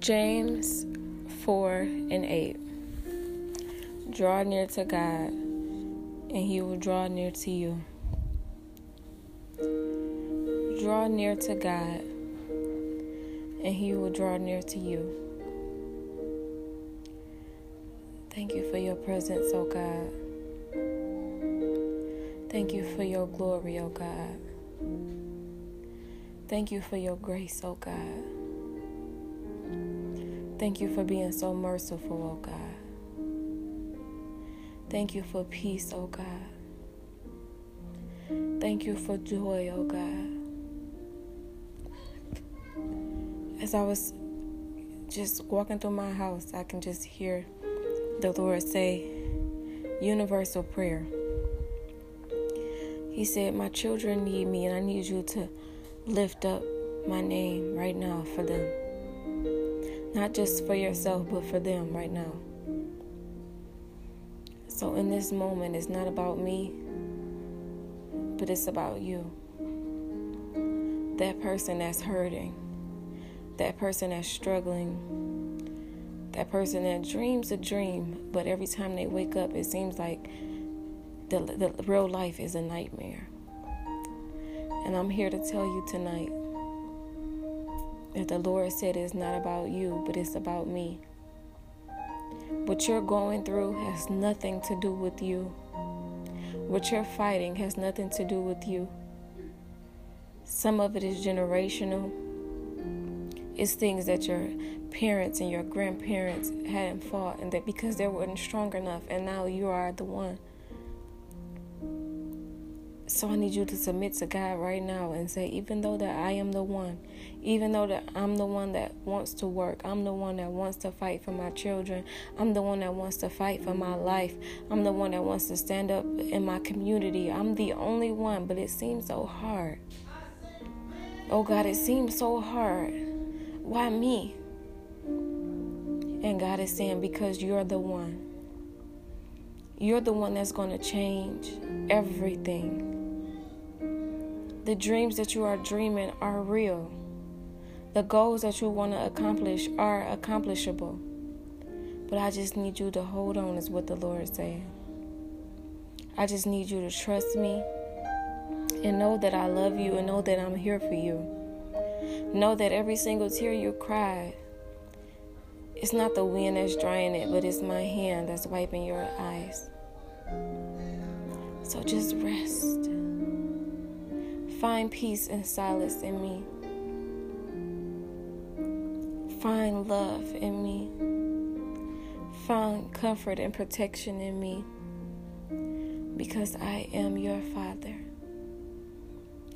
James 4 and 8. Draw near to God, and he will draw near to you. Draw near to God, and he will draw near to you. Thank you for your presence, O oh God. Thank you for your glory, O oh God. Thank you for your grace, O oh God. Thank you for being so merciful, oh God. Thank you for peace, oh God. Thank you for joy, oh God. As I was just walking through my house, I can just hear the Lord say, Universal prayer. He said, My children need me, and I need you to lift up my name right now for them. Not just for yourself, but for them right now. So, in this moment, it's not about me, but it's about you. That person that's hurting, that person that's struggling, that person that dreams a dream, but every time they wake up, it seems like the, the real life is a nightmare. And I'm here to tell you tonight that the Lord said is not about you, but it's about me. What you're going through has nothing to do with you. What you're fighting has nothing to do with you. Some of it is generational. It's things that your parents and your grandparents hadn't fought, and that because they weren't strong enough, and now you are the one. So I need you to submit to God right now and say, even though that I am the one, even though that I'm the one that wants to work, I'm the one that wants to fight for my children, I'm the one that wants to fight for my life, I'm the one that wants to stand up in my community. I'm the only one, but it seems so hard. Oh God, it seems so hard. Why me? And God is saying, because you're the one. You're the one that's going to change everything. The dreams that you are dreaming are real. The goals that you want to accomplish are accomplishable. But I just need you to hold on, is what the Lord is saying. I just need you to trust me and know that I love you and know that I'm here for you. Know that every single tear you cried, it's not the wind that's drying it, but it's my hand that's wiping your eyes. So just rest. Find peace and silence in me. Find love in me. Find comfort and protection in me. Because I am your Father.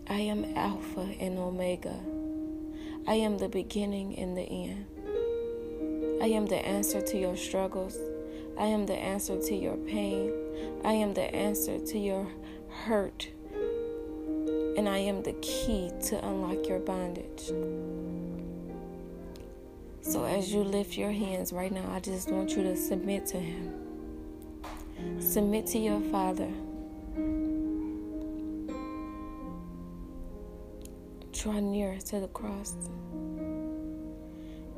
I am Alpha and Omega. I am the beginning and the end. I am the answer to your struggles. I am the answer to your pain. I am the answer to your hurt and I am the key to unlock your bondage. So, as you lift your hands right now, I just want you to submit to Him. Submit to your Father. Draw near to the cross.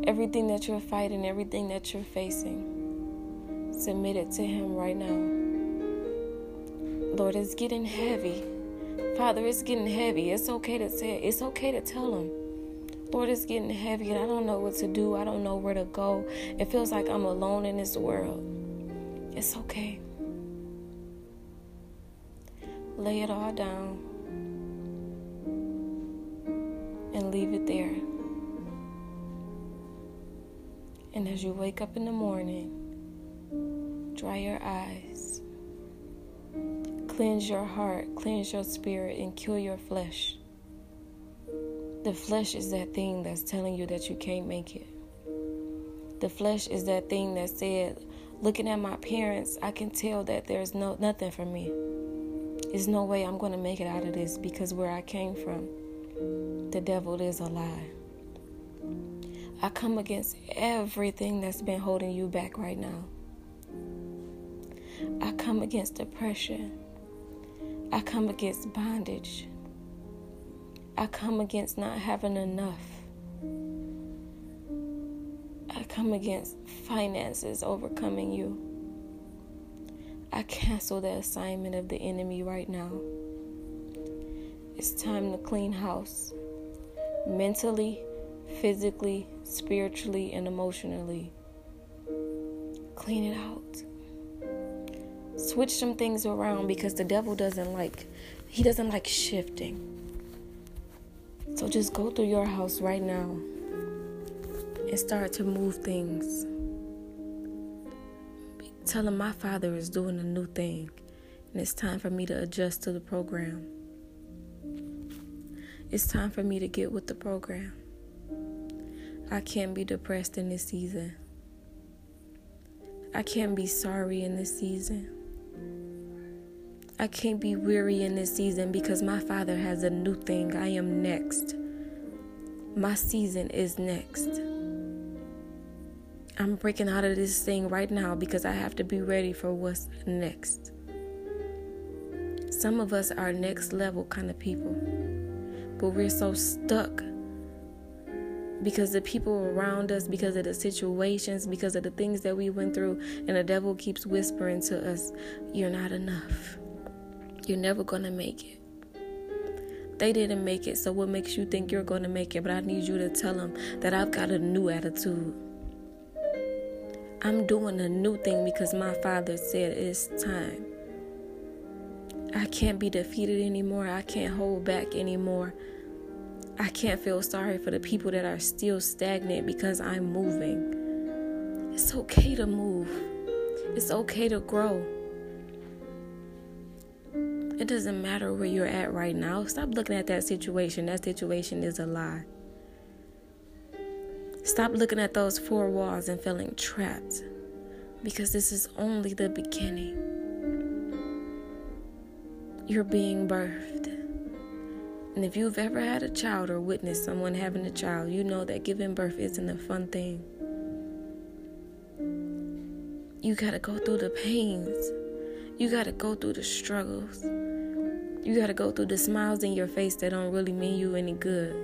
Everything that you're fighting, everything that you're facing, submit it to Him right now. Lord, it's getting heavy. Father, it's getting heavy. It's okay to say. It's okay to tell him. Lord, it's getting heavy and I don't know what to do. I don't know where to go. It feels like I'm alone in this world. It's okay. Lay it all down and leave it there. And as you wake up in the morning, dry your eyes Cleanse your heart, cleanse your spirit, and kill your flesh. The flesh is that thing that's telling you that you can't make it. The flesh is that thing that said, looking at my parents, I can tell that there's no nothing for me. There's no way I'm going to make it out of this because where I came from, the devil is a lie. I come against everything that's been holding you back right now. I come against depression. I come against bondage. I come against not having enough. I come against finances overcoming you. I cancel the assignment of the enemy right now. It's time to clean house mentally, physically, spiritually, and emotionally. Clean it out. Switch some things around because the devil doesn't like he doesn't like shifting. So just go through your house right now and start to move things. Tell him my father is doing a new thing and it's time for me to adjust to the program. It's time for me to get with the program. I can't be depressed in this season. I can't be sorry in this season. I can't be weary in this season because my Father has a new thing. I am next. My season is next. I'm breaking out of this thing right now because I have to be ready for what's next. Some of us are next level kind of people, but we're so stuck because the people around us, because of the situations, because of the things that we went through, and the devil keeps whispering to us, You're not enough. You're never going to make it. They didn't make it, so what makes you think you're going to make it? But I need you to tell them that I've got a new attitude. I'm doing a new thing because my father said it's time. I can't be defeated anymore. I can't hold back anymore. I can't feel sorry for the people that are still stagnant because I'm moving. It's okay to move, it's okay to grow. It doesn't matter where you're at right now. Stop looking at that situation. That situation is a lie. Stop looking at those four walls and feeling trapped because this is only the beginning. You're being birthed. And if you've ever had a child or witnessed someone having a child, you know that giving birth isn't a fun thing. You got to go through the pains. You got to go through the struggles. You got to go through the smiles in your face that don't really mean you any good.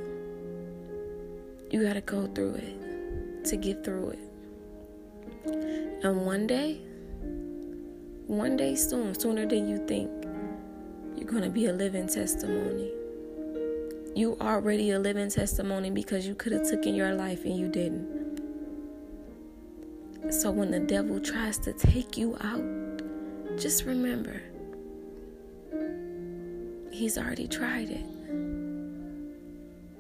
You got to go through it to get through it. And one day, one day soon, sooner than you think, you're to be a living testimony. You already a living testimony because you could have taken your life and you didn't. So when the devil tries to take you out, just remember he's already tried it.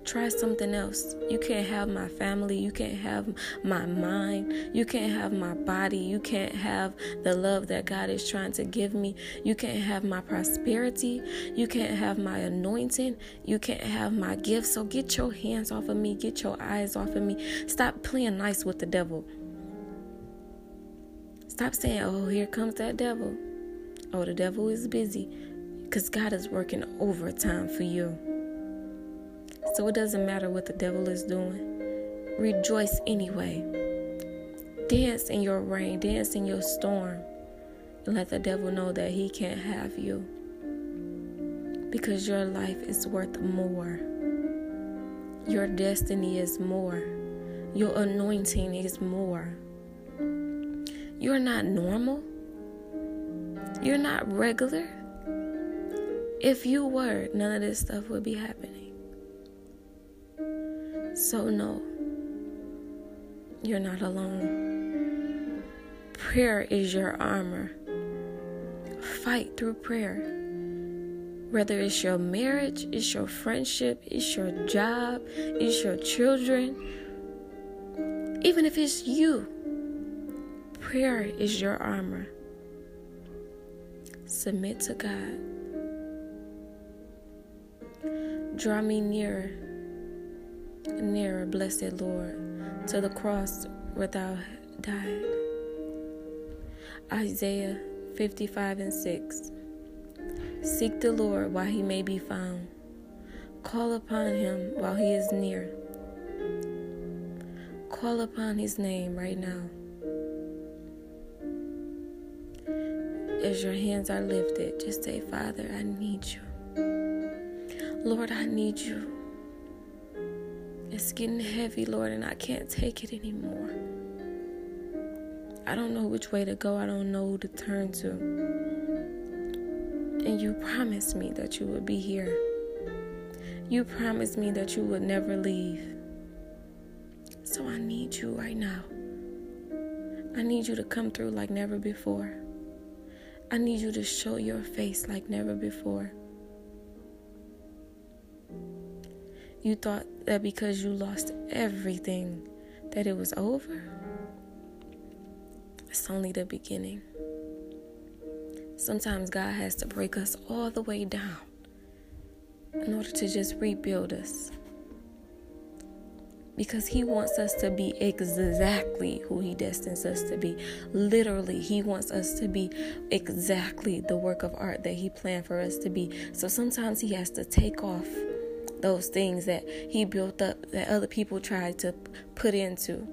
Try something else. You can't have my family. You can't have my mind. You can't have my body. You can't have the love that God is trying to give me. You can't have my prosperity. You can't have my anointing. You can't have my gifts. So get your hands off of me. Get your eyes off of me. Stop playing nice with the devil. Stop saying, oh, here comes that devil. Oh, the devil is busy. Because God is working overtime for you. So it doesn't matter what the devil is doing. Rejoice anyway. Dance in your rain, dance in your storm, and let the devil know that he can't have you. Because your life is worth more. Your destiny is more. Your anointing is more. You're not normal. You're not regular. If you were, none of this stuff would be happening. So, no, you're not alone. Prayer is your armor. Fight through prayer. Whether it's your marriage, it's your friendship, it's your job, it's your children, even if it's you, prayer is your armor. Submit to God. Draw me nearer nearer, blessed Lord, to the cross where thou died. Isaiah 55 and 6. Seek the Lord while he may be found. Call upon him while he is near. Call upon his name right now. As your hands are lifted, just say, Father, I need you. Lord, I need you. It's getting heavy, Lord, and I can't take it anymore. I don't know which way to go. I don't know who to turn to. And you promised me that you would be here. You promised me that you would never leave. So I need you right now. I need you to come through like never before. I need you to show your face like never before. You thought that because you lost everything, that it was over. It's only the beginning. Sometimes God has to break us all the way down in order to just rebuild us. Because He wants us to be exactly who He destines us to be. Literally, He wants us to be exactly the work of art that He planned for us to be. So sometimes He has to take off those things that He built up that other people tried to put into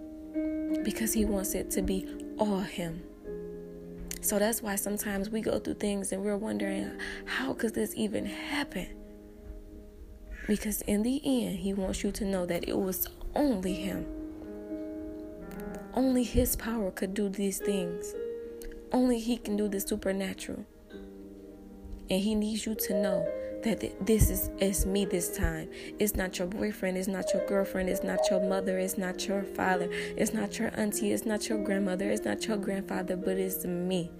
because He wants it to be all Him. So that's why sometimes we go through things and we're wondering, how could this even happen? Because in the end, He wants you to know that it was only Him. Only His power could do these things. Only He can do the supernatural. And He needs you to know that this is it's me this time. It's not your boyfriend, it's not your girlfriend, it's not your mother, it's not your father, it's not your auntie, it's not your grandmother, it's not your grandfather, but it's me.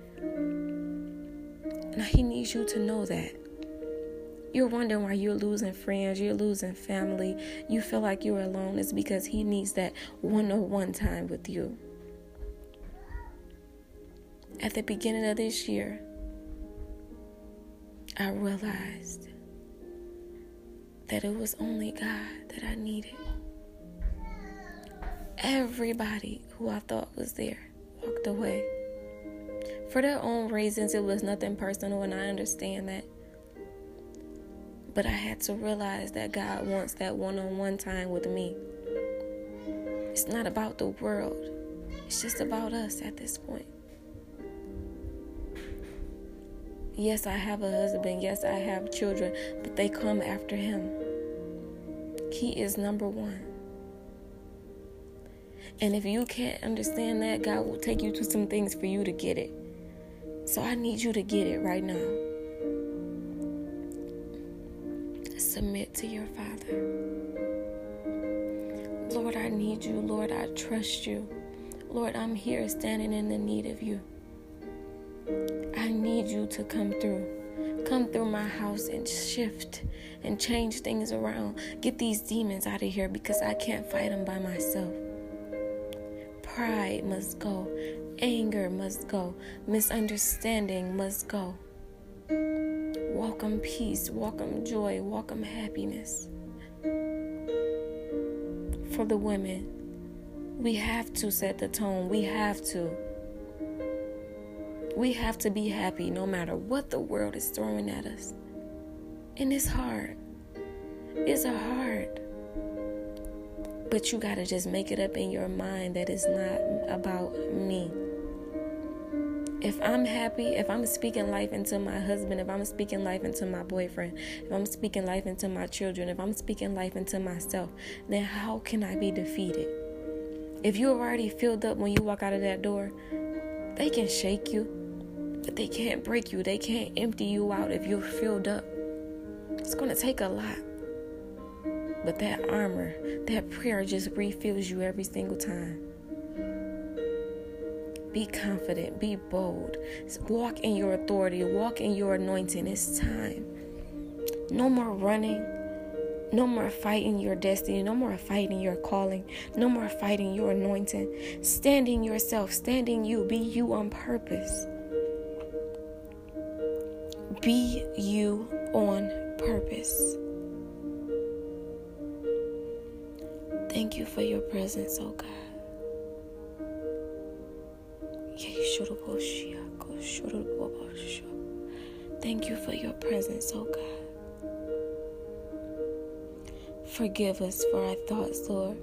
Now he needs you to know that. You're wondering why you're losing friends, you're losing family, you feel like you're alone. It's because he needs that one on one time with you. At the beginning of this year, I realized that it was only God that I needed. Everybody who I thought was there walked away. For their own reasons, it was nothing personal, and I understand that. But I had to realize that God wants that one on one time with me. It's not about the world, it's just about us at this point. Yes, I have a husband. Yes, I have children, but they come after him. He is number one. And if you can't understand that, God will take you to some things for you to get it. So I need you to get it right now. Submit to your Father. Lord, I need you. Lord, I trust you. Lord, I'm here standing in the need of you. I need you to come through. Come through my house and shift and change things around. Get these demons out of here because I can't fight them by myself. Pride must go. Anger must go. Misunderstanding must go. Welcome peace, welcome joy, welcome happiness. For the women, we have to set the tone. We have to. We have to be happy no matter what the world is throwing at us. And it's hard. It's hard. But you got to just make it up in your mind that it's not about me. If I'm happy, if I'm speaking life into my husband, if I'm speaking life into my boyfriend, if I'm speaking life into my children, if I'm speaking life into myself, then how can I be defeated? If you're already filled up when you walk out of that door, they can shake you. But they can't break you, they can't empty you out if you're filled up. It's going to take a lot. But that armor, that prayer just refills you every single time. Be confident, be bold, walk in your authority, walk in your anointing. It's time. No more running. No more fighting your destiny. No more fighting your calling. No more fighting your anointing. Standing yourself, standing you. Be you on purpose. Be you on purpose. Thank you for your presence, oh God. Thank you for your presence, oh God. Forgive us for our thoughts, Lord.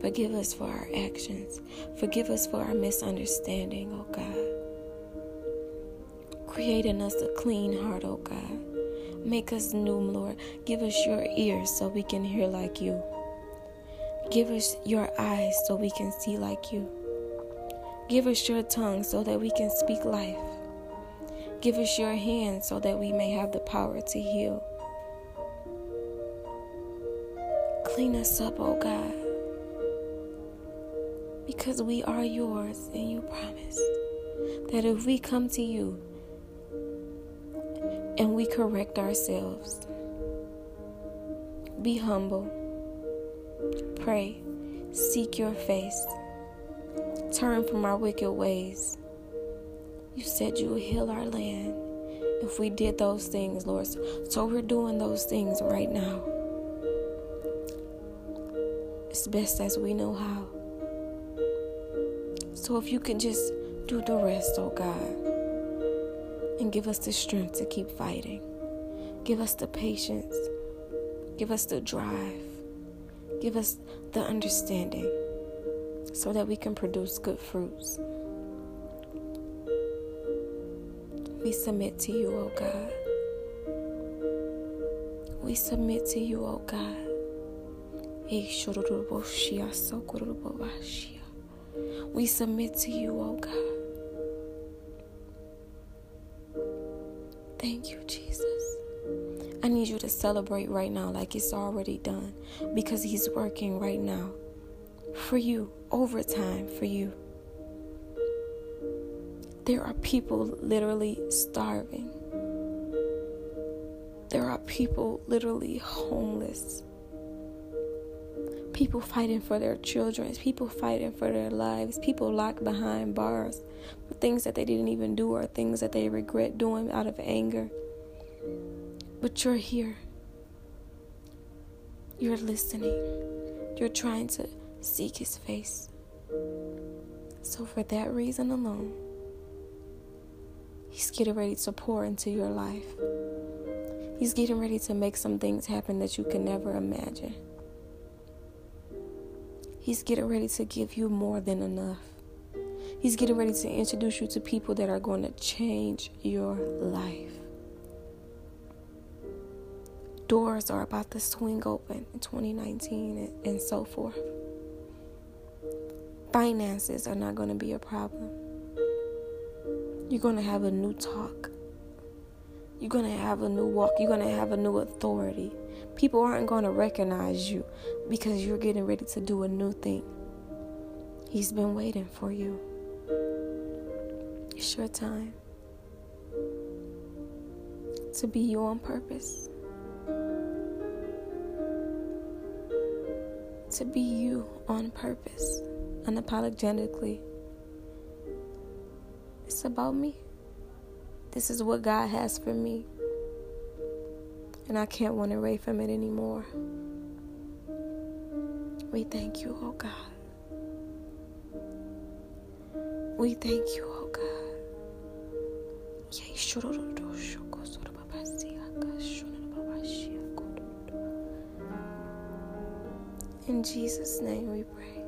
Forgive us for our actions. Forgive us for our misunderstanding, oh God. Create in us a clean heart, oh God. Make us new, Lord. Give us your ears so we can hear like you. Give us your eyes so we can see like you. Give us your tongue so that we can speak life. Give us your hand so that we may have the power to heal. Clean us up, oh God. Because we are yours and you promised that if we come to you and we correct ourselves, be humble, pray, seek your face, turn from our wicked ways. You said you would heal our land if we did those things, Lord. So we're doing those things right now. As best as we know how. So if you can just do the rest, oh God, and give us the strength to keep fighting, give us the patience, give us the drive, give us the understanding so that we can produce good fruits. We submit to you, O oh God. We submit to you, O oh God. We submit to you, O oh God. Thank you, Jesus. I need you to celebrate right now like it's already done because He's working right now for you, overtime for you. There are people literally starving. There are people literally homeless people fighting for their children, people fighting for their lives, people locked behind bars for things that they didn't even do or things that they regret doing out of anger. But you're here. You're listening. You're trying to seek his face. So, for that reason alone, he's getting ready to pour into your life. He's getting ready to make some things happen that you can never imagine. He's getting ready to give you more than enough. He's getting ready to introduce you to people that are going to change your life. Doors are about to swing open in 2019 and, so forth. Finances are not going to be a problem. You're going to have a new talk. You're going to have a new walk. You're going to have a new authority. People aren't going to recognize you because you're getting ready to do a new thing. He's been waiting for you. It's your time to be you on purpose. To be you on purpose, unapologetically. It's about me. This is what God has for me and I can't run away from it anymore. We thank you, oh God. We thank you, oh God. In Jesus' name we pray.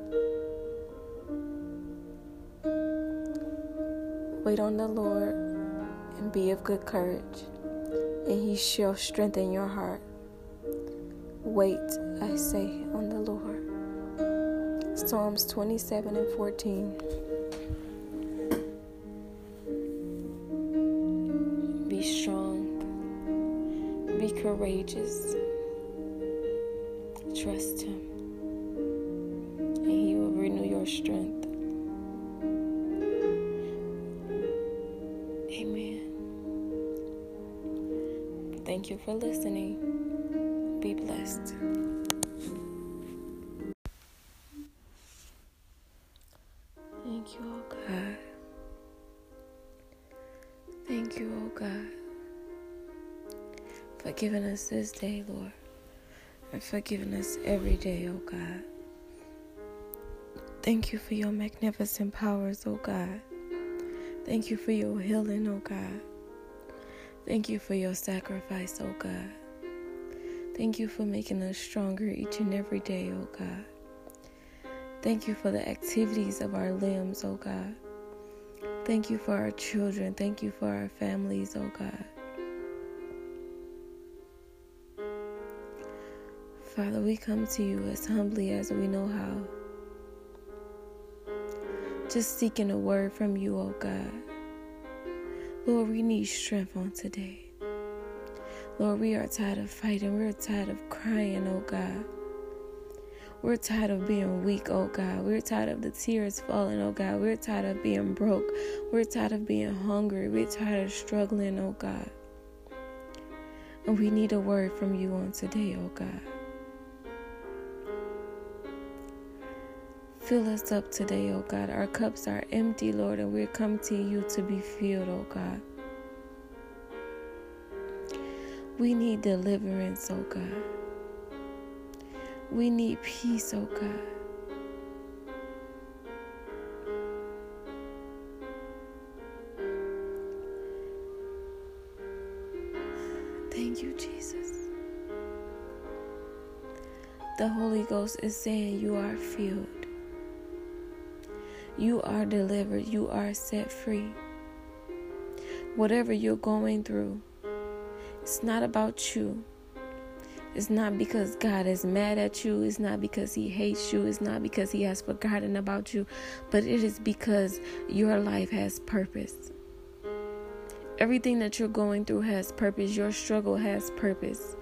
Wait on the Lord and be of good courage and he shall strengthen your heart. Wait, I say, on the Lord. Psalms 27 and 14. Be strong, be courageous, trust Him, for listening. Be blessed. Thank you, oh God. Thank you, oh God, for giving us this day, Lord, and for giving us every day, oh God. Thank you for your magnificent powers, oh God. Thank you for your healing, oh God. Thank you for your sacrifice, oh God. Thank you for making us stronger each and every day, oh God. Thank you for the activities of our limbs, oh God. Thank you for our children. Thank you for our families, oh God. Father, we come to you as humbly as we know how. just seeking a word from you, oh God. Lord, we need strength on today. Lord, we are tired of fighting. We're tired of crying, oh God. We're tired of being weak, oh God. We're tired of the tears falling, oh God. We're tired of being broke. We're tired of being hungry. We're tired of struggling, oh God. And we need a word from you on today, oh God. Fill us up today, oh God. Our cups are empty, Lord, and we're come to you to be filled, oh God. We need deliverance, oh God. We need peace, oh God. Thank you, Jesus. The Holy Ghost is saying you are filled. You are delivered. You are set free. Whatever you're going through, it's not about you. It's not because God is mad at you. It's not because He hates you. It's not because He has forgotten about you. But it is because your life has purpose. Everything that you're going through has purpose. Your struggle has purpose.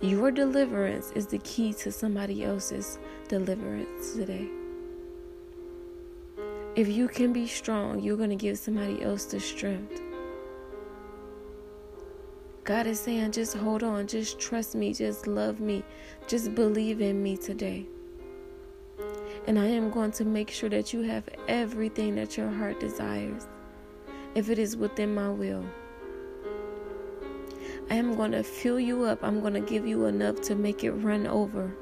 Your deliverance is the key to somebody else's deliverance today. If you can be strong, you're going to give somebody else the strength. God is saying, just hold on, just trust me, just love me, just believe in me today. And I am going to make sure that you have everything that your heart desires, if it is within my will. I am going to fill you up. I'm going to give you enough to make it run over.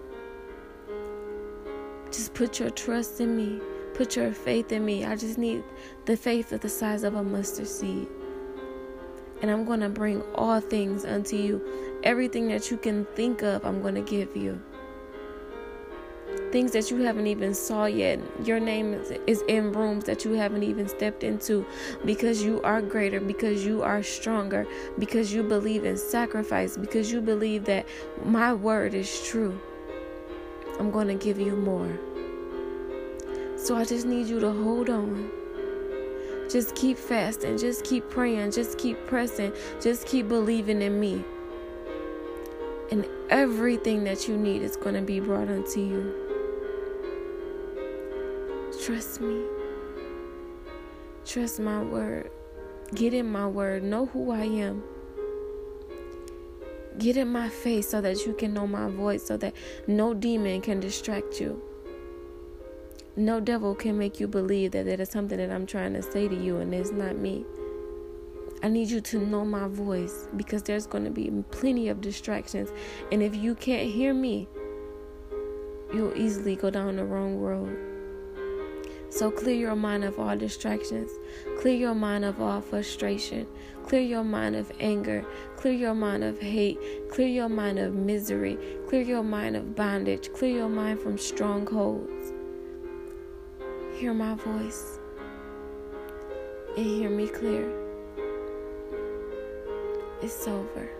Just put your trust in me. Put your faith in me. I just need the faith of the size of a mustard seed and I'm going to bring all things unto you. Everything that you can think of, I'm going to give you. Things that you haven't even saw yet. Your name is in rooms that you haven't even stepped into because you are greater, because you are stronger, because you believe in sacrifice, because you believe that my word is true. I'm going to give you more. So I just need you to hold on. Just keep fasting. Just keep praying. Just keep pressing. Just keep believing in me. And everything that you need is going to be brought unto you. Trust me. Trust my word. Get in my word. Know who I am. Get in my face so that you can know my voice, so that no demon can distract you. No devil can make you believe that it is something that I'm trying to say to you and it's not me. I need you to know my voice because there's going to be plenty of distractions. And if you can't hear me, you'll easily go down the wrong road. So clear your mind of all distractions. Clear your mind of all frustration. Clear your mind of anger. Clear your mind of hate. Clear your mind of misery. Clear your mind of bondage. Clear your mind from strongholds hear my voice and hear me clear. It's over.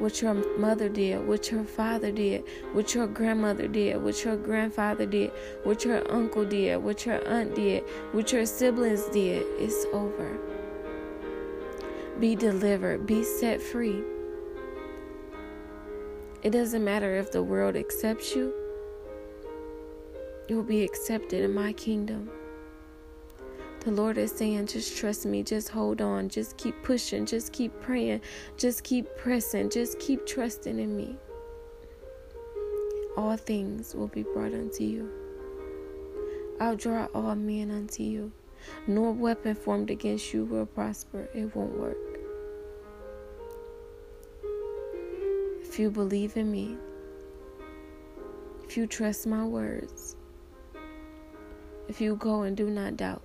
What your mother did, what your father did, what your grandmother did, what your grandfather did, what your uncle did, what your aunt did, what your siblings did, it's over. Be delivered, be set free. It doesn't matter if the world accepts you you will be accepted in my kingdom. The Lord is saying, just trust me, just hold on, just keep pushing, just keep praying, just keep pressing, just keep trusting in me. All things will be brought unto you. I'll draw all men unto you. No weapon formed against you will prosper, it won't work. If you believe in me, if you trust my words, if you go and do not doubt.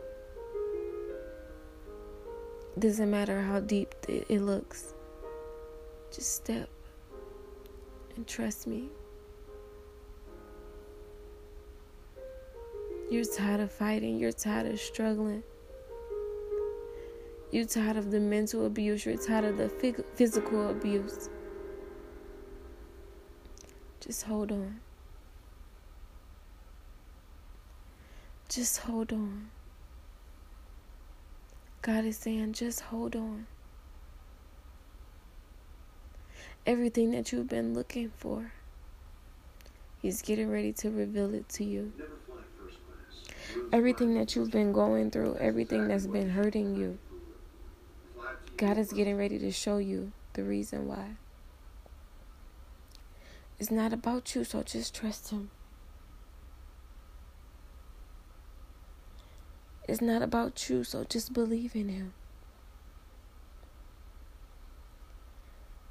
Doesn't matter how deep it looks. Just step and trust me. You're tired of fighting. You're tired of struggling. You're tired of the mental abuse. You're tired of the physical abuse. Just hold on. Just hold on. God is saying, just hold on. Everything that you've been looking for, He's getting ready to reveal it to you. Everything that you've been going through, everything that's been hurting you, God is getting ready to show you the reason why. It's not about you, so just trust Him. It's not about you, so just believe in Him.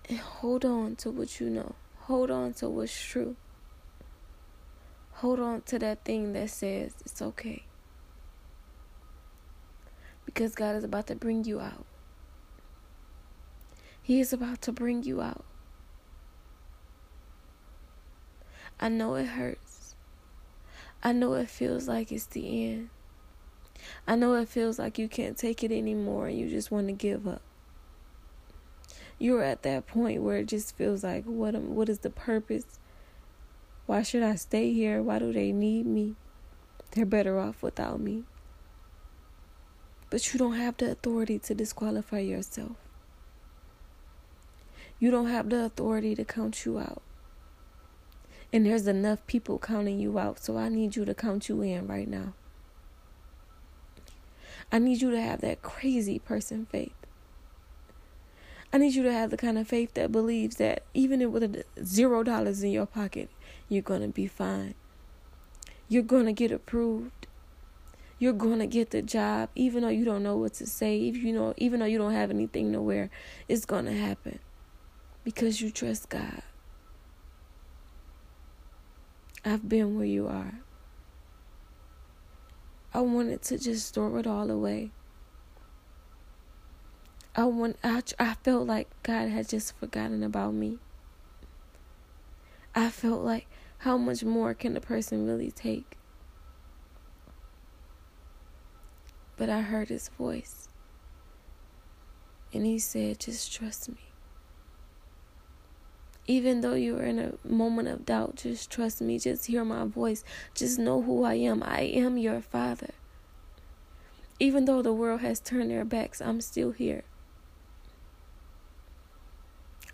And hold on to what you know. Hold on to what's true. Hold on to that thing that says it's okay. Because God is about to bring you out. He is about to bring you out. I know it hurts. I know it feels like it's the end. I know it feels like you can't take it anymore and you just want to give up. You're at that point where it just feels like what am, what is the purpose? Why should I stay here? Why do they need me? They're better off without me. But you don't have the authority to disqualify yourself. You don't have the authority to count you out. And there's enough people counting you out, so I need you to count you in right now. I need you to have that crazy person faith. I need you to have the kind of faith that believes that even with zero dollars in your pocket, you're going to be fine. You're going to get approved. You're going to get the job, even though you don't know what to say. You know, even though you don't have anything to wear, it's going to happen because you trust God. I've been where you are. I wanted to just throw it all away. I want I, I felt like God had just forgotten about me. I felt like how much more can a person really take? But I heard his voice. And he said, just trust me. Even though you're in a moment of doubt, just trust me. Just hear my voice. Just know who I am. I am your father. Even though the world has turned their backs, I'm still here.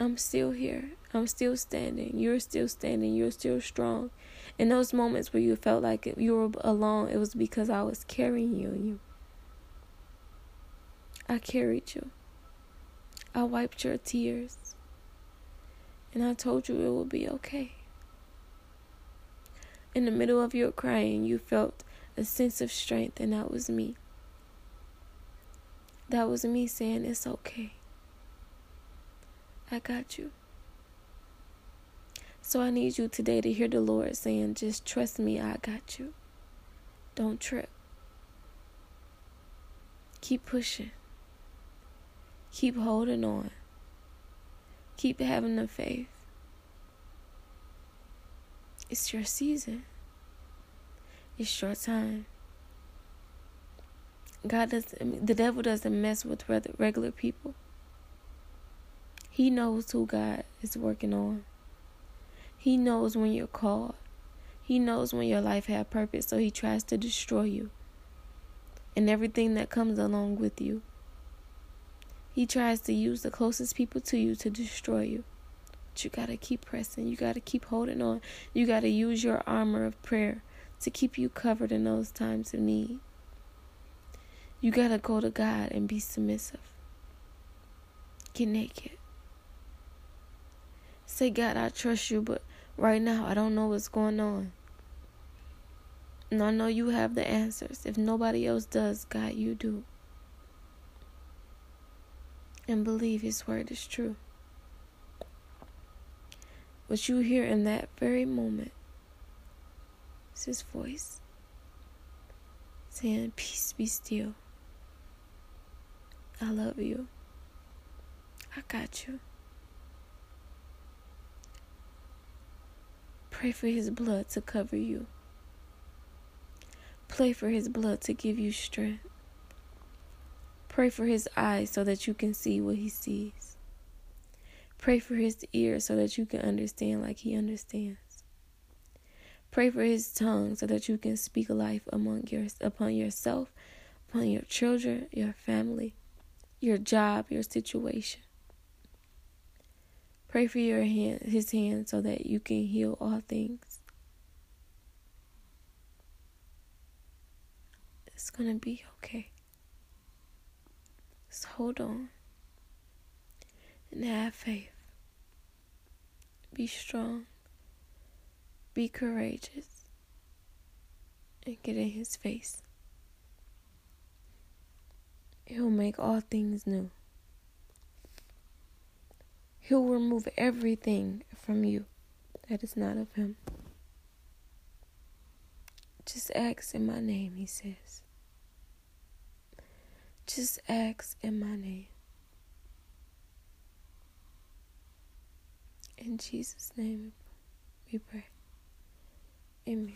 I'm still here. I'm still standing. You're still standing. You're still strong. In those moments where you felt like you were alone, it was because I was carrying you. You. I carried you. I wiped your tears. And I told you it would be okay. In the middle of your crying, you felt a sense of strength, and that was me. That was me saying, It's okay. I got you. So I need you today to hear the Lord saying, Just trust me, I got you. Don't trip. Keep pushing. Keep holding on. Keep having the faith. It's your season. It's your time. God doesn't. the devil doesn't mess with regular people. He knows who God is working on. He knows when you're called. He knows when your life has purpose, so he tries to destroy you and everything that comes along with you. He tries to use the closest people to you to destroy you. But you got to keep pressing. You got to keep holding on. You got to use your armor of prayer to keep you covered in those times of need. You got to go to God and be submissive. Get naked. Say, God, I trust you, but right now I don't know what's going on. And I know you have the answers. If nobody else does, God, you do and believe His word is true. What you hear in that very moment is His voice saying, Peace be still. I love you. I got you. Pray for His blood to cover you. Pray for His blood to give you strength. Pray for his eyes so that you can see what he sees. Pray for his ears so that you can understand like he understands. Pray for his tongue so that you can speak life among your upon yourself, upon your children, your family, your job, your situation. Pray for your hand, his hand so that you can heal all things. It's going to be okay. Just hold on and have faith. Be strong. Be courageous. And get in his face. He'll make all things new. He'll remove everything from you that is not of Him. Just ask in my name, He says. Just ask in my name. In Jesus' name we pray. Amen.